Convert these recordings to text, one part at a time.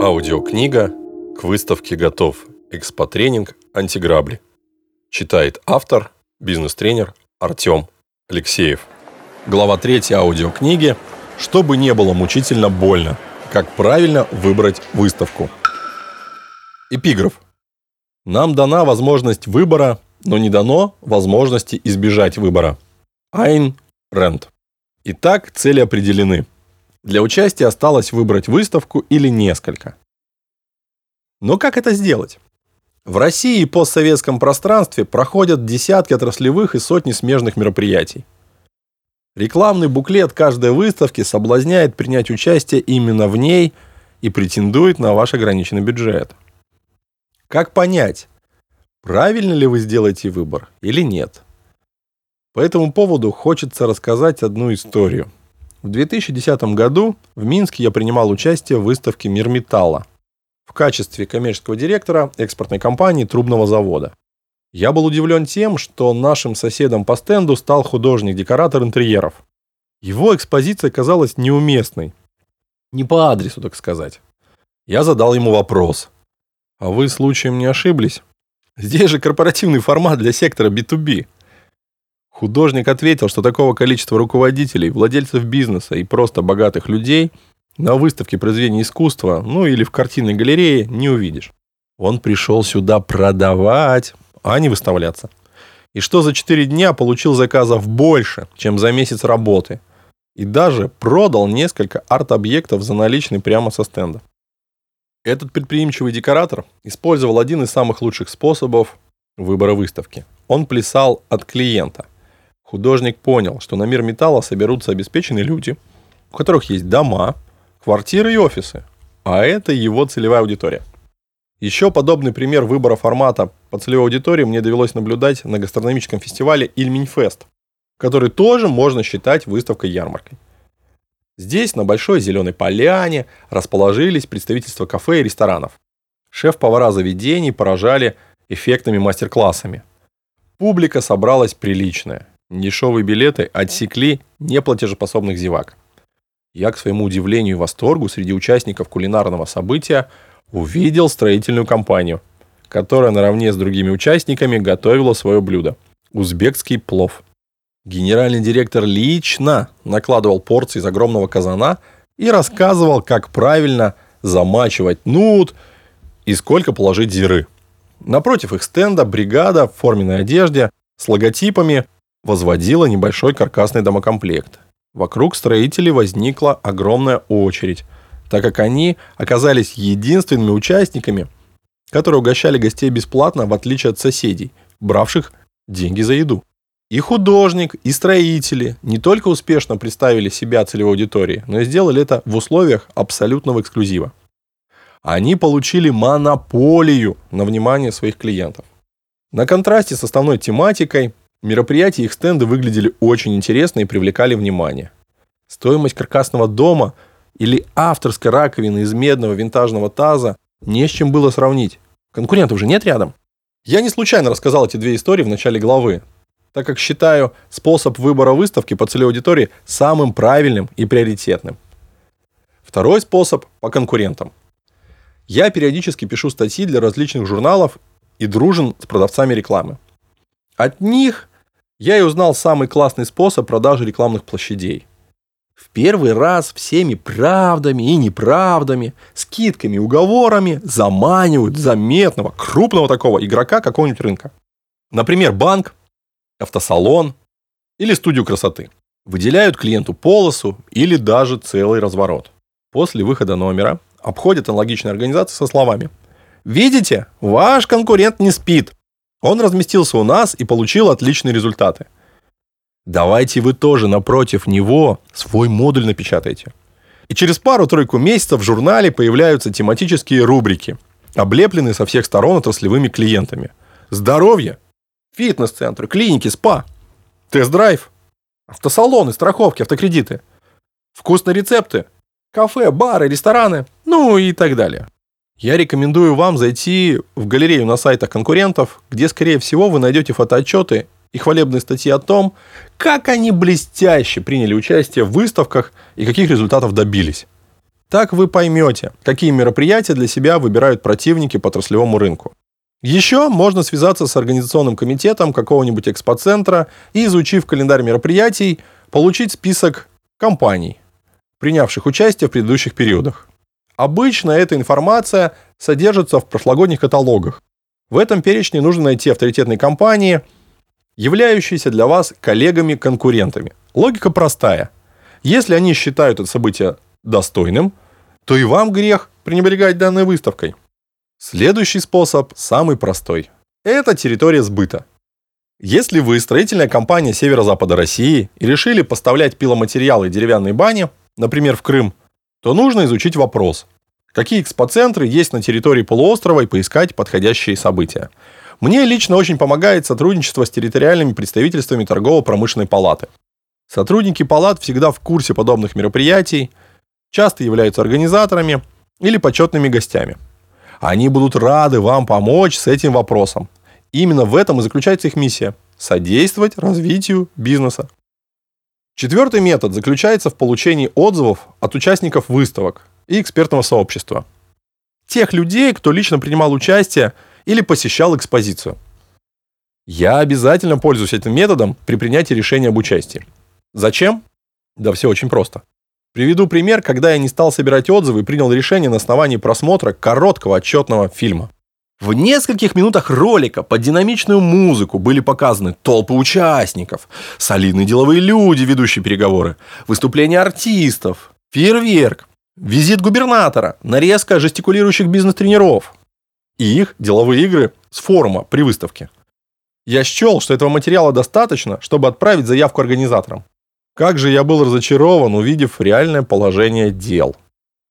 Аудиокнига «К выставке готов. Экспотренинг. Антиграбли». Читает автор, бизнес-тренер Артем Алексеев. Глава 3 аудиокниги «Чтобы не было мучительно больно. Как правильно выбрать выставку». Эпиграф. Нам дана возможность выбора, но не дано возможности избежать выбора. Айн Рэнд. Итак, цели определены – для участия осталось выбрать выставку или несколько. Но как это сделать? В России и постсоветском пространстве проходят десятки отраслевых и сотни смежных мероприятий. Рекламный буклет каждой выставки соблазняет принять участие именно в ней и претендует на ваш ограниченный бюджет. Как понять, правильно ли вы сделаете выбор или нет? По этому поводу хочется рассказать одну историю – в 2010 году в Минске я принимал участие в выставке «Мир металла» в качестве коммерческого директора экспортной компании трубного завода. Я был удивлен тем, что нашим соседом по стенду стал художник-декоратор интерьеров. Его экспозиция казалась неуместной. Не по адресу, так сказать. Я задал ему вопрос. А вы случаем не ошиблись? Здесь же корпоративный формат для сектора B2B. Художник ответил, что такого количества руководителей, владельцев бизнеса и просто богатых людей на выставке произведений искусства, ну или в картинной галерее не увидишь. Он пришел сюда продавать, а не выставляться. И что за 4 дня получил заказов больше, чем за месяц работы. И даже продал несколько арт-объектов за наличный прямо со стенда. Этот предприимчивый декоратор использовал один из самых лучших способов выбора выставки. Он плясал от клиента – Художник понял, что на мир металла соберутся обеспеченные люди, у которых есть дома, квартиры и офисы, а это его целевая аудитория. Еще подобный пример выбора формата по целевой аудитории мне довелось наблюдать на гастрономическом фестивале Ильминьфест, который тоже можно считать выставкой-ярмаркой. Здесь, на большой зеленой поляне, расположились представительства кафе и ресторанов. Шеф-повара заведений поражали эффектными мастер-классами. Публика собралась приличная. Дешевые билеты отсекли неплатежеспособных зевак. Я, к своему удивлению и восторгу, среди участников кулинарного события увидел строительную компанию, которая наравне с другими участниками готовила свое блюдо – узбекский плов. Генеральный директор лично накладывал порции из огромного казана и рассказывал, как правильно замачивать нут и сколько положить зиры. Напротив их стенда бригада в форменной одежде с логотипами возводила небольшой каркасный домокомплект. Вокруг строителей возникла огромная очередь, так как они оказались единственными участниками, которые угощали гостей бесплатно, в отличие от соседей, бравших деньги за еду. И художник, и строители не только успешно представили себя целевой аудитории, но и сделали это в условиях абсолютного эксклюзива. Они получили монополию на внимание своих клиентов. На контрасте с основной тематикой Мероприятия и их стенды выглядели очень интересно и привлекали внимание. Стоимость каркасного дома или авторской раковины из медного винтажного таза не с чем было сравнить. Конкурентов же нет рядом. Я не случайно рассказал эти две истории в начале главы, так как считаю способ выбора выставки по целевой аудитории самым правильным и приоритетным. Второй способ по конкурентам. Я периодически пишу статьи для различных журналов и дружен с продавцами рекламы. От них я и узнал самый классный способ продажи рекламных площадей. В первый раз всеми правдами и неправдами, скидками уговорами заманивают заметного, крупного такого игрока какого-нибудь рынка. Например, банк, автосалон или студию красоты. Выделяют клиенту полосу или даже целый разворот. После выхода номера обходят аналогичные организации со словами «Видите, ваш конкурент не спит. Он разместился у нас и получил отличные результаты. Давайте вы тоже напротив него свой модуль напечатайте. И через пару-тройку месяцев в журнале появляются тематические рубрики, облепленные со всех сторон отраслевыми клиентами. Здоровье, фитнес-центры, клиники, спа, тест-драйв, автосалоны, страховки, автокредиты, вкусные рецепты, кафе, бары, рестораны, ну и так далее. Я рекомендую вам зайти в галерею на сайтах конкурентов, где, скорее всего, вы найдете фотоотчеты и хвалебные статьи о том, как они блестяще приняли участие в выставках и каких результатов добились. Так вы поймете, какие мероприятия для себя выбирают противники по отраслевому рынку. Еще можно связаться с организационным комитетом какого-нибудь экспоцентра и, изучив календарь мероприятий, получить список компаний, принявших участие в предыдущих периодах. Обычно эта информация содержится в прошлогодних каталогах. В этом перечне нужно найти авторитетные компании, являющиеся для вас коллегами-конкурентами. Логика простая. Если они считают это событие достойным, то и вам грех пренебрегать данной выставкой. Следующий способ самый простой. Это территория сбыта. Если вы строительная компания северо-запада России и решили поставлять пиломатериалы и деревянные бани, например, в Крым, то нужно изучить вопрос, какие экспоцентры есть на территории полуострова и поискать подходящие события. Мне лично очень помогает сотрудничество с территориальными представительствами торгово-промышленной палаты. Сотрудники палат всегда в курсе подобных мероприятий, часто являются организаторами или почетными гостями – они будут рады вам помочь с этим вопросом. Именно в этом и заключается их миссия – содействовать развитию бизнеса. Четвертый метод заключается в получении отзывов от участников выставок и экспертного сообщества. Тех людей, кто лично принимал участие или посещал экспозицию. Я обязательно пользуюсь этим методом при принятии решения об участии. Зачем? Да все очень просто. Приведу пример, когда я не стал собирать отзывы и принял решение на основании просмотра короткого отчетного фильма. В нескольких минутах ролика под динамичную музыку были показаны толпы участников, солидные деловые люди, ведущие переговоры, выступления артистов, фейерверк, визит губернатора, нарезка жестикулирующих бизнес-тренеров и их деловые игры с форума при выставке. Я счел, что этого материала достаточно, чтобы отправить заявку организаторам. Как же я был разочарован, увидев реальное положение дел.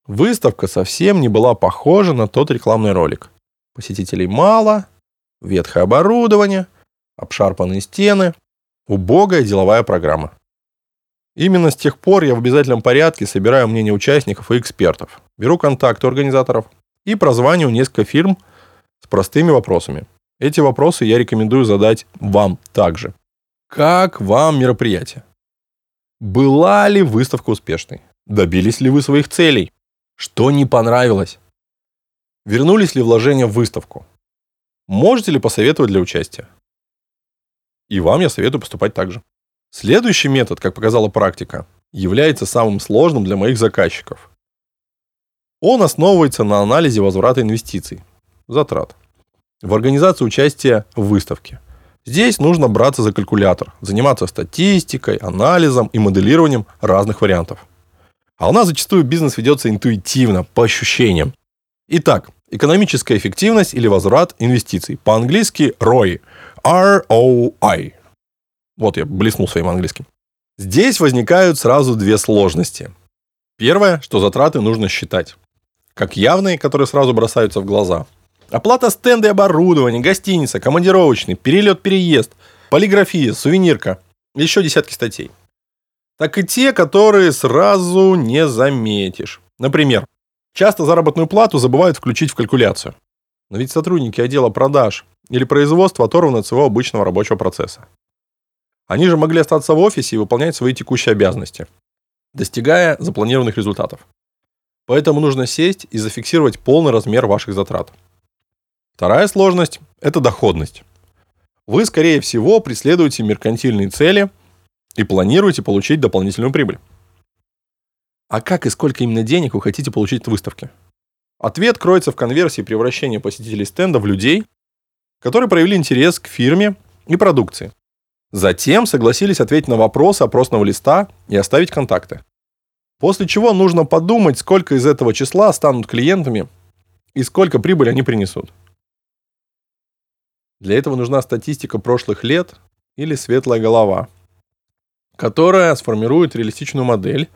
Выставка совсем не была похожа на тот рекламный ролик. Посетителей мало, ветхое оборудование, обшарпанные стены, убогая деловая программа. Именно с тех пор я в обязательном порядке собираю мнение участников и экспертов, беру контакты организаторов и прозваниваю несколько фирм с простыми вопросами. Эти вопросы я рекомендую задать вам также. Как вам мероприятие? Была ли выставка успешной? Добились ли вы своих целей? Что не понравилось? Вернулись ли вложения в выставку? Можете ли посоветовать для участия? И вам я советую поступать так же. Следующий метод, как показала практика, является самым сложным для моих заказчиков. Он основывается на анализе возврата инвестиций, затрат, в организации участия в выставке – Здесь нужно браться за калькулятор, заниматься статистикой, анализом и моделированием разных вариантов. А у нас зачастую бизнес ведется интуитивно, по ощущениям. Итак, экономическая эффективность или возврат инвестиций. По-английски ROI. ROI. Вот я блеснул своим английским. Здесь возникают сразу две сложности. Первое, что затраты нужно считать. Как явные, которые сразу бросаются в глаза – Оплата стенда и оборудования, гостиница, командировочный, перелет-переезд, полиграфия, сувенирка. Еще десятки статей. Так и те, которые сразу не заметишь. Например, часто заработную плату забывают включить в калькуляцию. Но ведь сотрудники отдела продаж или производства оторваны от своего обычного рабочего процесса. Они же могли остаться в офисе и выполнять свои текущие обязанности, достигая запланированных результатов. Поэтому нужно сесть и зафиксировать полный размер ваших затрат – Вторая сложность – это доходность. Вы, скорее всего, преследуете меркантильные цели и планируете получить дополнительную прибыль. А как и сколько именно денег вы хотите получить от выставки? Ответ кроется в конверсии превращения посетителей стенда в людей, которые проявили интерес к фирме и продукции. Затем согласились ответить на вопросы опросного листа и оставить контакты. После чего нужно подумать, сколько из этого числа станут клиентами и сколько прибыли они принесут. Для этого нужна статистика прошлых лет или светлая голова, которая сформирует реалистичную модель,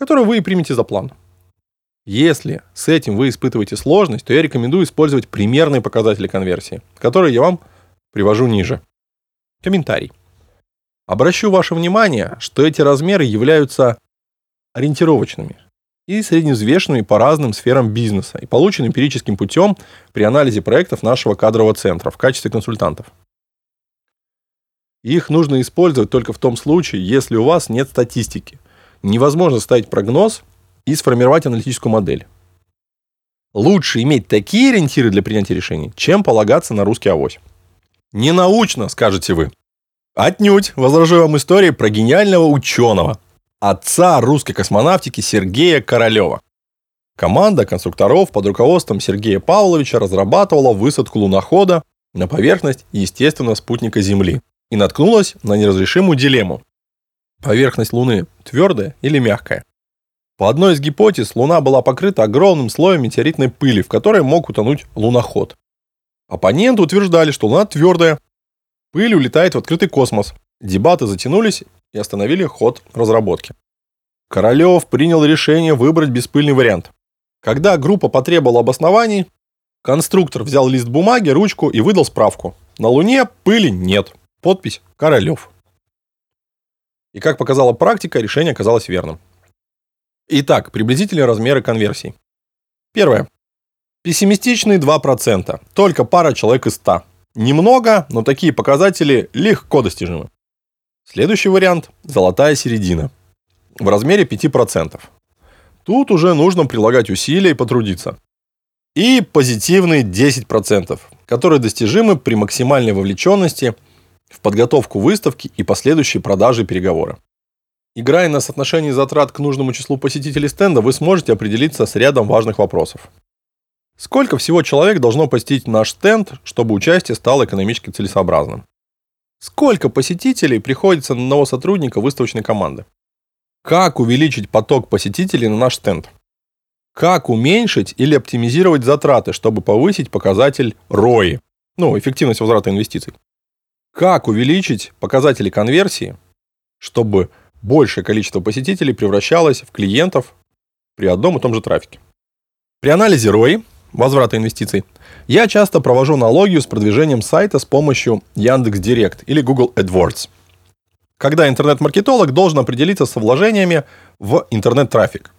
которую вы и примете за план. Если с этим вы испытываете сложность, то я рекомендую использовать примерные показатели конверсии, которые я вам привожу ниже. Комментарий. Обращу ваше внимание, что эти размеры являются ориентировочными – и средневзвешенными по разным сферам бизнеса и получены эмпирическим путем при анализе проектов нашего кадрового центра в качестве консультантов. Их нужно использовать только в том случае, если у вас нет статистики. Невозможно ставить прогноз, и сформировать аналитическую модель. Лучше иметь такие ориентиры для принятия решений, чем полагаться на русский авось. Не научно, скажете вы. Отнюдь, возражу вам истории про гениального ученого, отца русской космонавтики Сергея Королева. Команда конструкторов под руководством Сергея Павловича разрабатывала высадку лунохода на поверхность естественного спутника Земли и наткнулась на неразрешимую дилемму. Поверхность Луны твердая или мягкая? По одной из гипотез, Луна была покрыта огромным слоем метеоритной пыли, в которой мог утонуть луноход. Оппоненты утверждали, что Луна твердая. Пыль улетает в открытый космос. Дебаты затянулись и остановили ход разработки. Королев принял решение выбрать беспыльный вариант. Когда группа потребовала обоснований, конструктор взял лист бумаги, ручку и выдал справку. На Луне пыли нет. Подпись Королев. И как показала практика, решение оказалось верным. Итак, приблизительные размеры конверсий. Первое. Пессимистичные 2%. Только пара человек из 100. Немного, но такие показатели легко достижимы. Следующий вариант – золотая середина. В размере 5%. Тут уже нужно прилагать усилия и потрудиться. И позитивные 10%, которые достижимы при максимальной вовлеченности в подготовку выставки и последующей продажи и переговоры. Играя на соотношении затрат к нужному числу посетителей стенда, вы сможете определиться с рядом важных вопросов. Сколько всего человек должно посетить наш стенд, чтобы участие стало экономически целесообразным? Сколько посетителей приходится на одного сотрудника выставочной команды? Как увеличить поток посетителей на наш стенд? Как уменьшить или оптимизировать затраты, чтобы повысить показатель ROI, ну, эффективность возврата инвестиций? Как увеличить показатели конверсии, чтобы большее количество посетителей превращалось в клиентов при одном и том же трафике. При анализе ROI, возврата инвестиций, я часто провожу аналогию с продвижением сайта с помощью Яндекс.Директ или Google AdWords. Когда интернет-маркетолог должен определиться со вложениями в интернет-трафик.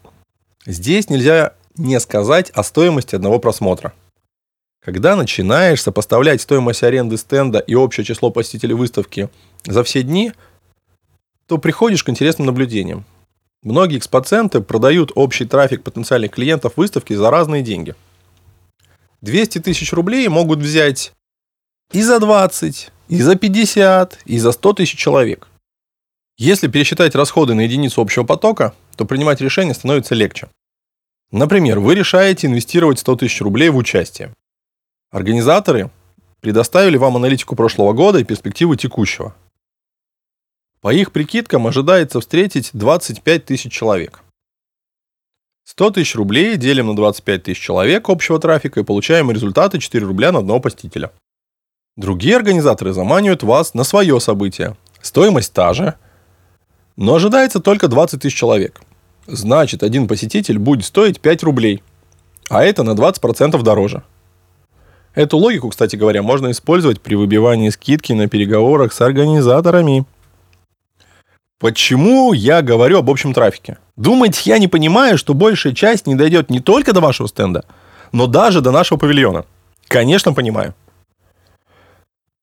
Здесь нельзя не сказать о стоимости одного просмотра. Когда начинаешь сопоставлять стоимость аренды стенда и общее число посетителей выставки за все дни – то приходишь к интересным наблюдениям. Многие экспоценты продают общий трафик потенциальных клиентов выставки за разные деньги. 200 тысяч рублей могут взять и за 20, и за 50, и за 100 тысяч человек. Если пересчитать расходы на единицу общего потока, то принимать решение становится легче. Например, вы решаете инвестировать 100 тысяч рублей в участие. Организаторы предоставили вам аналитику прошлого года и перспективу текущего. По их прикидкам ожидается встретить 25 тысяч человек. 100 тысяч рублей делим на 25 тысяч человек общего трафика и получаем результаты 4 рубля на одного посетителя. Другие организаторы заманивают вас на свое событие. Стоимость та же, но ожидается только 20 тысяч человек. Значит, один посетитель будет стоить 5 рублей, а это на 20% дороже. Эту логику, кстати говоря, можно использовать при выбивании скидки на переговорах с организаторами. Почему я говорю об общем трафике? Думаете, я не понимаю, что большая часть не дойдет не только до вашего стенда, но даже до нашего павильона? Конечно, понимаю.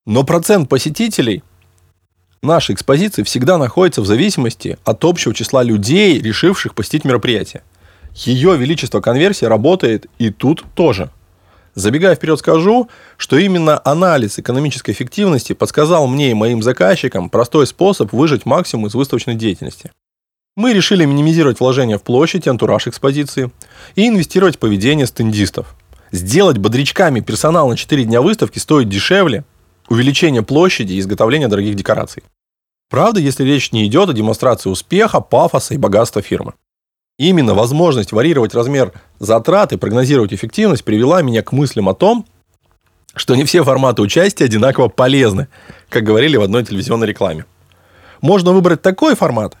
Но процент посетителей нашей экспозиции всегда находится в зависимости от общего числа людей, решивших посетить мероприятие. Ее величество конверсии работает и тут тоже – Забегая вперед, скажу, что именно анализ экономической эффективности подсказал мне и моим заказчикам простой способ выжать максимум из выставочной деятельности. Мы решили минимизировать вложения в площадь и антураж экспозиции и инвестировать в поведение стендистов. Сделать бодрячками персонал на 4 дня выставки стоит дешевле увеличения площади и изготовления дорогих декораций. Правда, если речь не идет о демонстрации успеха, пафоса и богатства фирмы. Именно возможность варьировать размер затрат и прогнозировать эффективность привела меня к мыслям о том, что не все форматы участия одинаково полезны, как говорили в одной телевизионной рекламе. Можно выбрать такой формат,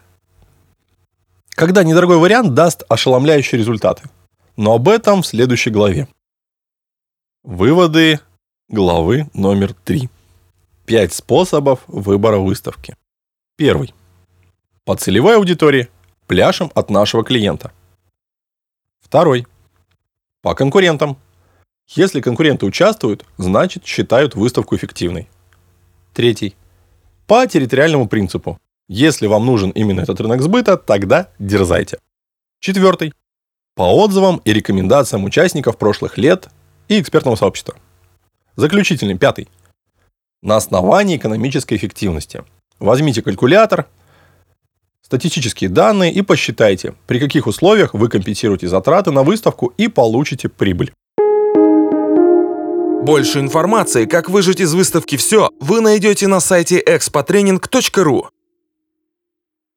когда недорогой вариант даст ошеломляющие результаты. Но об этом в следующей главе. Выводы главы номер три. Пять способов выбора выставки. Первый. По целевой аудитории пляшем от нашего клиента. Второй. По конкурентам. Если конкуренты участвуют, значит считают выставку эффективной. Третий. По территориальному принципу. Если вам нужен именно этот рынок сбыта, тогда дерзайте. Четвертый. по отзывам и рекомендациям участников прошлых лет и экспертного сообщества. Заключительный, пятый. На основании экономической эффективности. Возьмите калькулятор, статистические данные и посчитайте, при каких условиях вы компенсируете затраты на выставку и получите прибыль. Больше информации, как выжить из выставки все, вы найдете на сайте expotraining.ru.